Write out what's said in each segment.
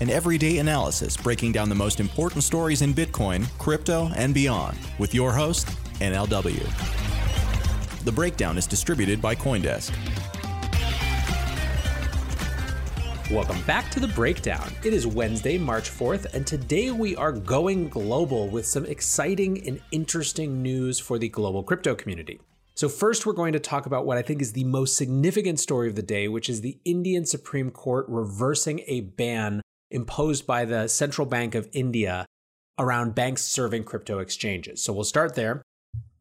an everyday analysis breaking down the most important stories in Bitcoin, crypto, and beyond with your host, NLW. The Breakdown is distributed by Coindesk. Welcome back to the breakdown. It is Wednesday, March 4th, and today we are going global with some exciting and interesting news for the global crypto community. So, first, we're going to talk about what I think is the most significant story of the day, which is the Indian Supreme Court reversing a ban imposed by the Central Bank of India around banks serving crypto exchanges. So, we'll start there.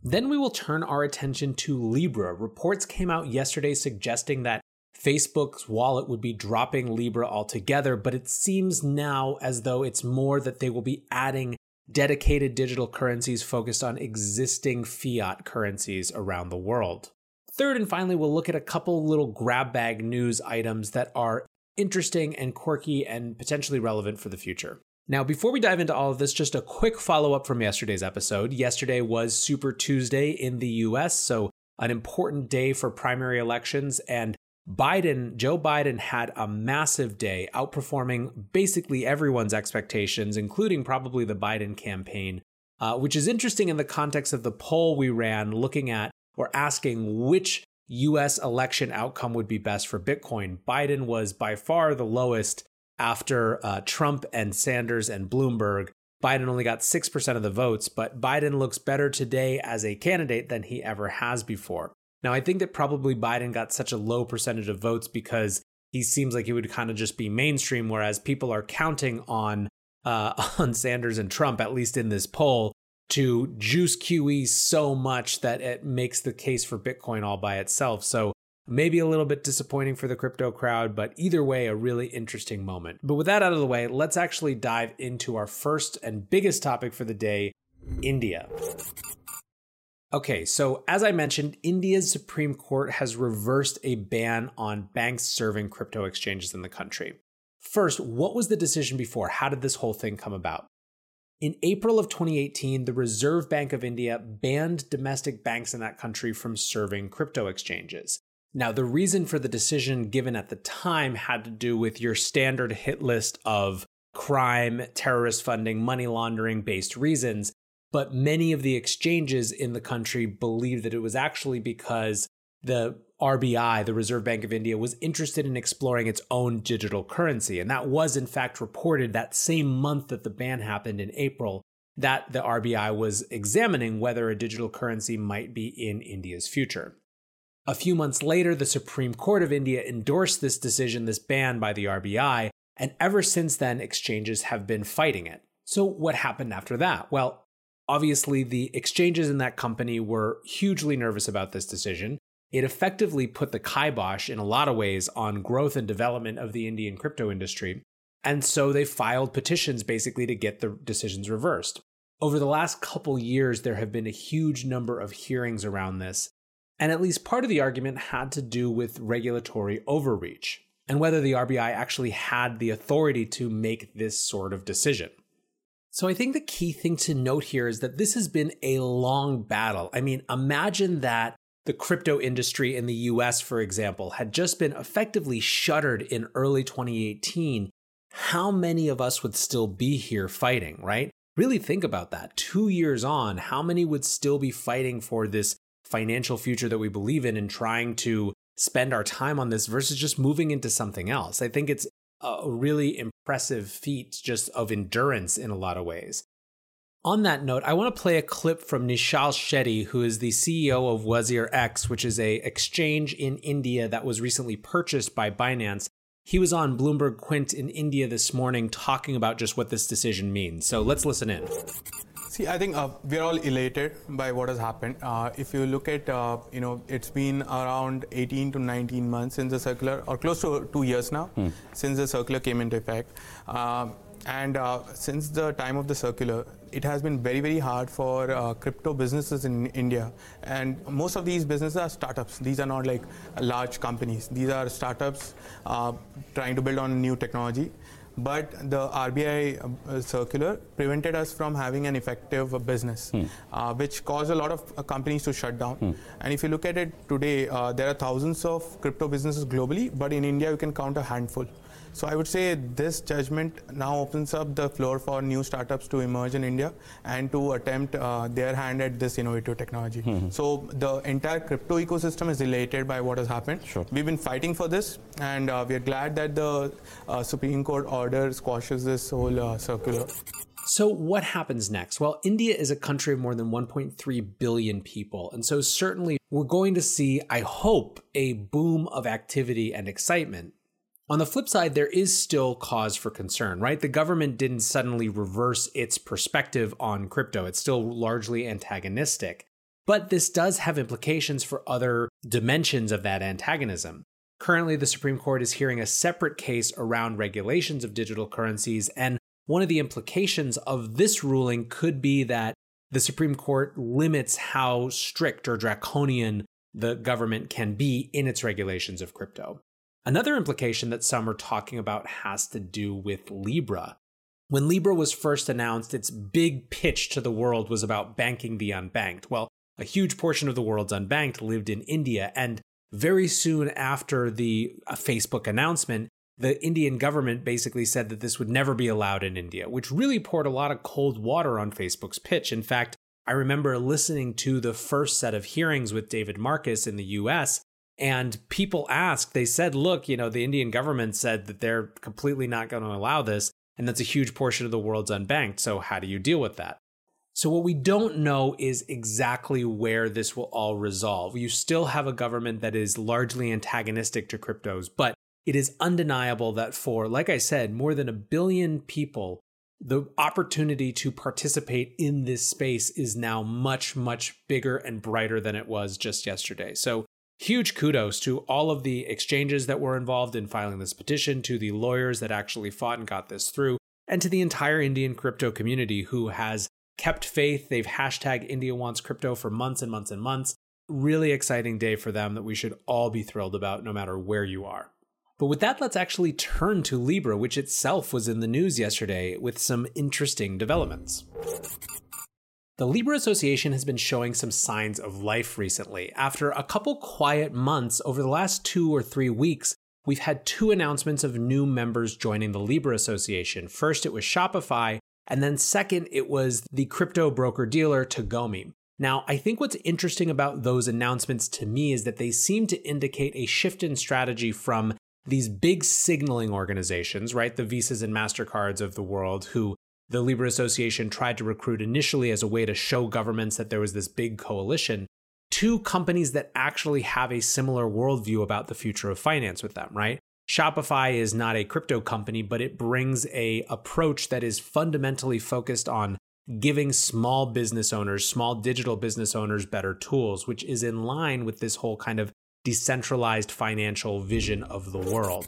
Then we will turn our attention to Libra. Reports came out yesterday suggesting that Facebook's wallet would be dropping Libra altogether, but it seems now as though it's more that they will be adding dedicated digital currencies focused on existing fiat currencies around the world. Third and finally, we'll look at a couple little grab bag news items that are interesting and quirky and potentially relevant for the future. Now, before we dive into all of this, just a quick follow up from yesterday's episode. Yesterday was Super Tuesday in the US, so an important day for primary elections. And Biden, Joe Biden had a massive day, outperforming basically everyone's expectations, including probably the Biden campaign, uh, which is interesting in the context of the poll we ran looking at or asking which US election outcome would be best for Bitcoin. Biden was by far the lowest after uh, Trump and Sanders and Bloomberg. Biden only got 6% of the votes, but Biden looks better today as a candidate than he ever has before. Now, I think that probably Biden got such a low percentage of votes because he seems like he would kind of just be mainstream, whereas people are counting on uh, on Sanders and Trump, at least in this poll, to juice QE so much that it makes the case for Bitcoin all by itself. So maybe a little bit disappointing for the crypto crowd, but either way, a really interesting moment. But with that out of the way, let's actually dive into our first and biggest topic for the day India. Okay, so as I mentioned, India's Supreme Court has reversed a ban on banks serving crypto exchanges in the country. First, what was the decision before? How did this whole thing come about? In April of 2018, the Reserve Bank of India banned domestic banks in that country from serving crypto exchanges. Now, the reason for the decision given at the time had to do with your standard hit list of crime, terrorist funding, money laundering based reasons. But many of the exchanges in the country believed that it was actually because the RBI, the Reserve Bank of India, was interested in exploring its own digital currency. And that was, in fact, reported that same month that the ban happened in April, that the RBI was examining whether a digital currency might be in India's future. A few months later, the Supreme Court of India endorsed this decision, this ban by the RBI, and ever since then, exchanges have been fighting it. So, what happened after that? Well, Obviously, the exchanges in that company were hugely nervous about this decision. It effectively put the kibosh in a lot of ways on growth and development of the Indian crypto industry. And so they filed petitions basically to get the decisions reversed. Over the last couple years, there have been a huge number of hearings around this. And at least part of the argument had to do with regulatory overreach and whether the RBI actually had the authority to make this sort of decision. So I think the key thing to note here is that this has been a long battle. I mean, imagine that the crypto industry in the US, for example, had just been effectively shuttered in early 2018, how many of us would still be here fighting, right? Really think about that. Two years on, how many would still be fighting for this financial future that we believe in and trying to spend our time on this versus just moving into something else? I think it's a really impressive feat just of endurance in a lot of ways. On that note, I want to play a clip from Nischal Shetty, who is the CEO of WazirX, which is a exchange in India that was recently purchased by Binance. He was on Bloomberg Quint in India this morning talking about just what this decision means. So let's listen in. See, I think uh, we're all elated by what has happened. Uh, if you look at, uh, you know, it's been around 18 to 19 months since the circular, or close to two years now, hmm. since the circular came into effect. Um, and uh, since the time of the circular, it has been very, very hard for uh, crypto businesses in India. And most of these businesses are startups. These are not like large companies. These are startups uh, trying to build on new technology. But the RBI uh, circular prevented us from having an effective business, hmm. Uh, which caused a lot of uh, companies to shut down. Hmm. And if you look at it today, there are thousands of crypto businesses globally, but in India, you can count a handful. So I would say this judgment now opens up the floor for new startups to emerge in India and to attempt uh, their hand at this innovative technology. Mm-hmm. So the entire crypto ecosystem is elated by what has happened. Sure. We've been fighting for this, and uh, we're glad that the uh, Supreme Court order squashes this whole uh, circular. So, what happens next? Well, India is a country of more than 1.3 billion people. And so, certainly, we're going to see, I hope, a boom of activity and excitement. On the flip side, there is still cause for concern, right? The government didn't suddenly reverse its perspective on crypto. It's still largely antagonistic. But this does have implications for other dimensions of that antagonism. Currently, the Supreme Court is hearing a separate case around regulations of digital currencies, and one of the implications of this ruling could be that the Supreme Court limits how strict or draconian the government can be in its regulations of crypto. Another implication that some are talking about has to do with Libra. When Libra was first announced, its big pitch to the world was about banking the unbanked. Well, a huge portion of the world's unbanked lived in India, and very soon after the uh, Facebook announcement, the Indian government basically said that this would never be allowed in India, which really poured a lot of cold water on Facebook's pitch. In fact, I remember listening to the first set of hearings with David Marcus in the US, and people asked, they said, look, you know, the Indian government said that they're completely not going to allow this. And that's a huge portion of the world's unbanked. So, how do you deal with that? So, what we don't know is exactly where this will all resolve. You still have a government that is largely antagonistic to cryptos, but it is undeniable that for, like I said, more than a billion people, the opportunity to participate in this space is now much, much bigger and brighter than it was just yesterday. So, Huge kudos to all of the exchanges that were involved in filing this petition, to the lawyers that actually fought and got this through, and to the entire Indian crypto community who has kept faith. They've hashtag India wants crypto for months and months and months. Really exciting day for them that we should all be thrilled about, no matter where you are. But with that, let's actually turn to Libra, which itself was in the news yesterday with some interesting developments. The Libra Association has been showing some signs of life recently. After a couple quiet months over the last two or three weeks, we've had two announcements of new members joining the Libra Association. First, it was Shopify, and then second, it was the crypto broker dealer Tagomi. Now, I think what's interesting about those announcements to me is that they seem to indicate a shift in strategy from these big signaling organizations, right? The Visas and MasterCards of the world, who the Libra Association tried to recruit initially as a way to show governments that there was this big coalition, two companies that actually have a similar worldview about the future of finance with them, right? Shopify is not a crypto company, but it brings a approach that is fundamentally focused on giving small business owners, small digital business owners better tools, which is in line with this whole kind of decentralized financial vision of the world.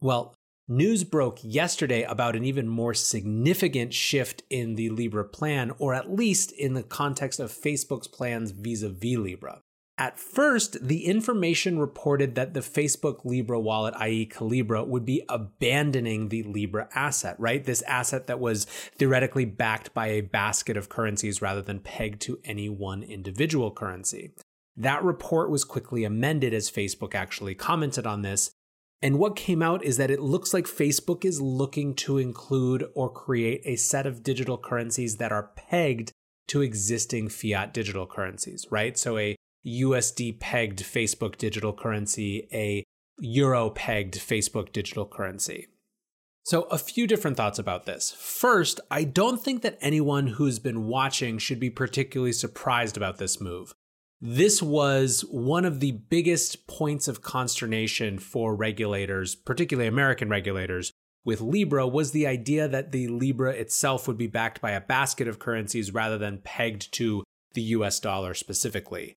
Well, News broke yesterday about an even more significant shift in the Libra plan, or at least in the context of Facebook's plans vis a vis Libra. At first, the information reported that the Facebook Libra wallet, i.e., Calibra, would be abandoning the Libra asset, right? This asset that was theoretically backed by a basket of currencies rather than pegged to any one individual currency. That report was quickly amended as Facebook actually commented on this. And what came out is that it looks like Facebook is looking to include or create a set of digital currencies that are pegged to existing fiat digital currencies, right? So a USD pegged Facebook digital currency, a euro pegged Facebook digital currency. So, a few different thoughts about this. First, I don't think that anyone who's been watching should be particularly surprised about this move. This was one of the biggest points of consternation for regulators, particularly American regulators, with Libra was the idea that the Libra itself would be backed by a basket of currencies rather than pegged to the US dollar specifically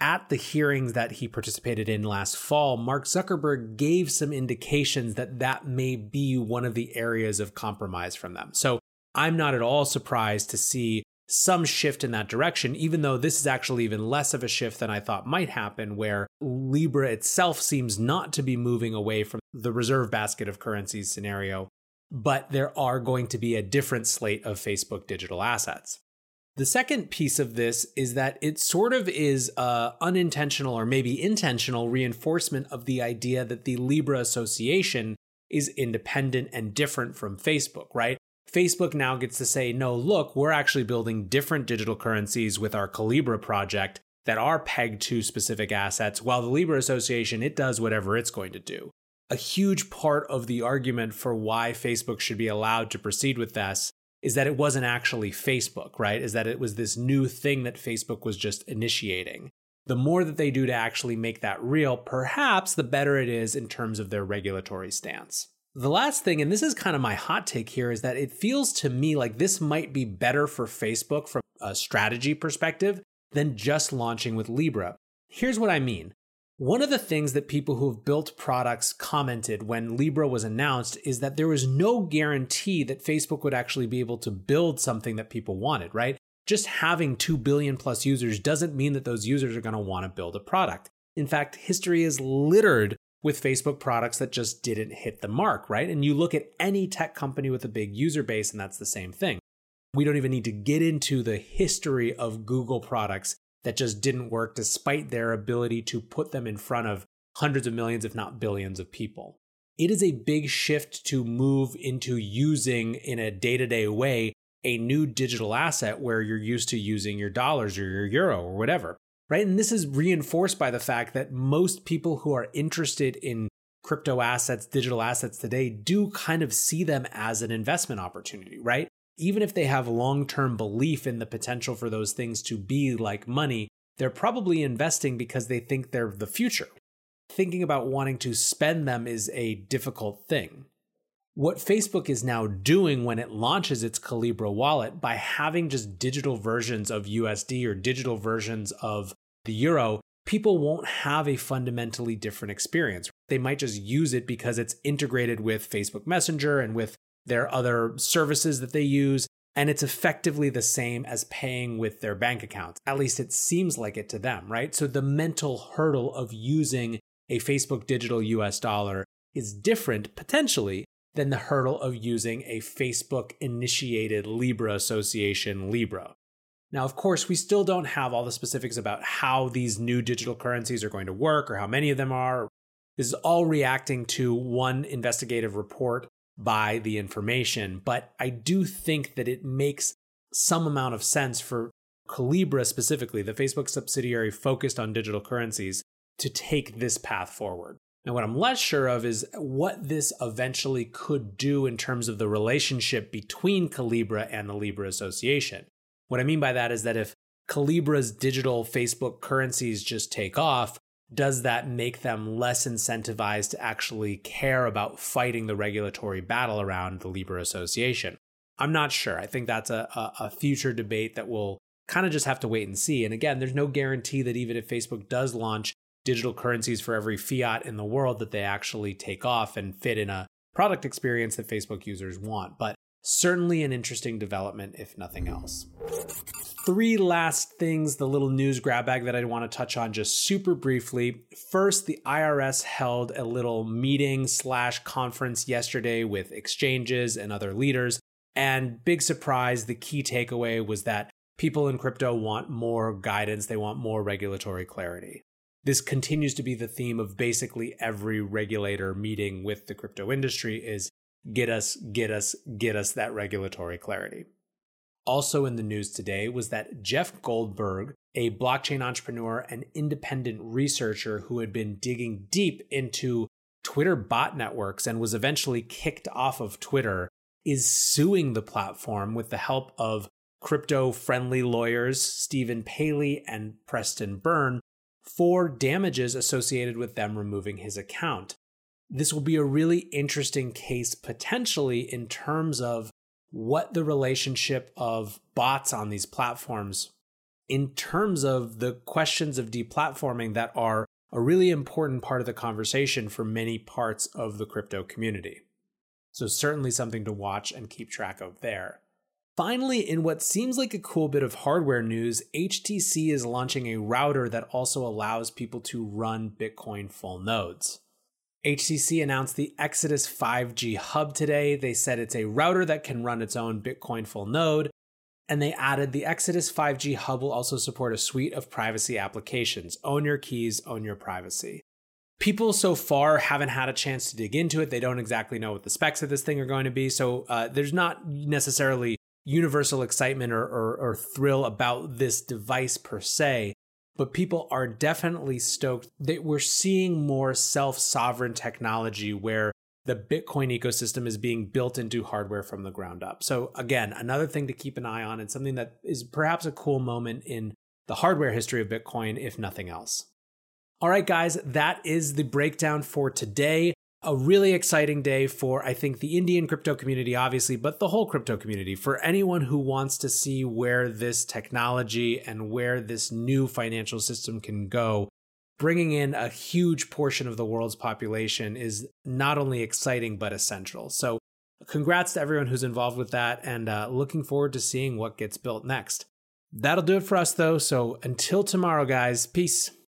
at the hearings that he participated in last fall, Mark Zuckerberg gave some indications that that may be one of the areas of compromise from them. So I'm not at all surprised to see some shift in that direction, even though this is actually even less of a shift than I thought might happen, where Libra itself seems not to be moving away from the reserve basket of currencies scenario, but there are going to be a different slate of Facebook digital assets. The second piece of this is that it sort of is a unintentional or maybe intentional reinforcement of the idea that the Libra Association is independent and different from Facebook, right? Facebook now gets to say, no, look, we're actually building different digital currencies with our Calibra project that are pegged to specific assets, while the Libra Association, it does whatever it's going to do. A huge part of the argument for why Facebook should be allowed to proceed with this is that it wasn't actually Facebook, right? Is that it was this new thing that Facebook was just initiating. The more that they do to actually make that real, perhaps the better it is in terms of their regulatory stance. The last thing, and this is kind of my hot take here, is that it feels to me like this might be better for Facebook from a strategy perspective than just launching with Libra. Here's what I mean one of the things that people who have built products commented when Libra was announced is that there was no guarantee that Facebook would actually be able to build something that people wanted, right? Just having 2 billion plus users doesn't mean that those users are going to want to build a product. In fact, history is littered with Facebook products that just didn't hit the mark, right? And you look at any tech company with a big user base, and that's the same thing. We don't even need to get into the history of Google products that just didn't work despite their ability to put them in front of hundreds of millions, if not billions of people. It is a big shift to move into using in a day to day way a new digital asset where you're used to using your dollars or your euro or whatever, right? And this is reinforced by the fact that most people who are interested in crypto assets, digital assets today do kind of see them as an investment opportunity, right? even if they have long term belief in the potential for those things to be like money, they're probably investing because they think they're the future. Thinking about wanting to spend them is a difficult thing. What Facebook is now doing when it launches its Calibra wallet by having just digital versions of USD or digital versions of the euro, people won't have a fundamentally different experience. They might just use it because it's integrated with Facebook Messenger and with their other services that they use, and it's effectively the same as paying with their bank accounts. At least it seems like it to them, right? So the mental hurdle of using a Facebook digital US dollar is different potentially than the hurdle of using a Facebook initiated Libra association Libra. Now, of course, we still don't have all the specifics about how these new digital currencies are going to work or how many of them are. This is all reacting to one investigative report by the information. But I do think that it makes some amount of sense for Calibra specifically, the Facebook subsidiary focused on digital currencies, to take this path forward. Now, what I'm less sure of is what this eventually could do in terms of the relationship between Calibra and the Libra Association. What I mean by that is that if Calibra's digital Facebook currencies just take off, does that make them less incentivized to actually care about fighting the regulatory battle around the Libra Association? I'm not sure. I think that's a, a, a future debate that we'll kind of just have to wait and see. And again, there's no guarantee that even if Facebook does launch digital currencies for every fiat in the world, that they actually take off and fit in a product experience that Facebook users want. But certainly an interesting development, if nothing else three last things, the little news grab bag that I want to touch on just super briefly. First, the IRS held a little meeting slash conference yesterday with exchanges and other leaders. And big surprise, the key takeaway was that people in crypto want more guidance, they want more regulatory clarity. This continues to be the theme of basically every regulator meeting with the crypto industry is get us get us get us that regulatory clarity. Also in the news today was that Geoff Golberg, a blockchain entrepreneur and independent researcher who had been digging deep into Twitter bot networks and was eventually kicked off of Twitter, is suing the platform with the help of crypto friendly lawyers Stephen Palley and Preston Byrne for damages associated with them removing his account. This will be a really interesting case potentially in terms of what the relationship of bots on these platforms in terms of the questions of deplatforming that are a really important part of the conversation for many parts of the crypto community. So, certainly something to watch and keep track of there. Finally, in what seems like a cool bit of hardware news, HTC is launching a router that also allows people to run Bitcoin full nodes. HTC announced the Exodus 5G hub today. They said it's a router that can run its own Bitcoin full node. And they added the Exodus 5G hub will also support a suite of privacy applications. Own your keys, own your privacy. People so far haven't had a chance to dig into it. They don't exactly know what the specs of this thing are going to be. So uh, there's not necessarily universal excitement or, or, or thrill about this device per se, but people are definitely stoked that we're seeing more self sovereign technology where the Bitcoin ecosystem is being built into hardware from the ground up. So, again, another thing to keep an eye on and something that is perhaps a cool moment in the hardware history of Bitcoin, if nothing else. All right, guys, that is the breakdown for today a really exciting day for, I think, the Indian crypto community, obviously, but the whole crypto community. For anyone who wants to see where this technology and where this new financial system can go, bringing in a huge portion of the world's population is not only exciting, but essential. So, congrats to everyone who's involved with that and uh, looking forward to seeing what gets built next. That'll do it for us, though. So, until tomorrow, guys, peace.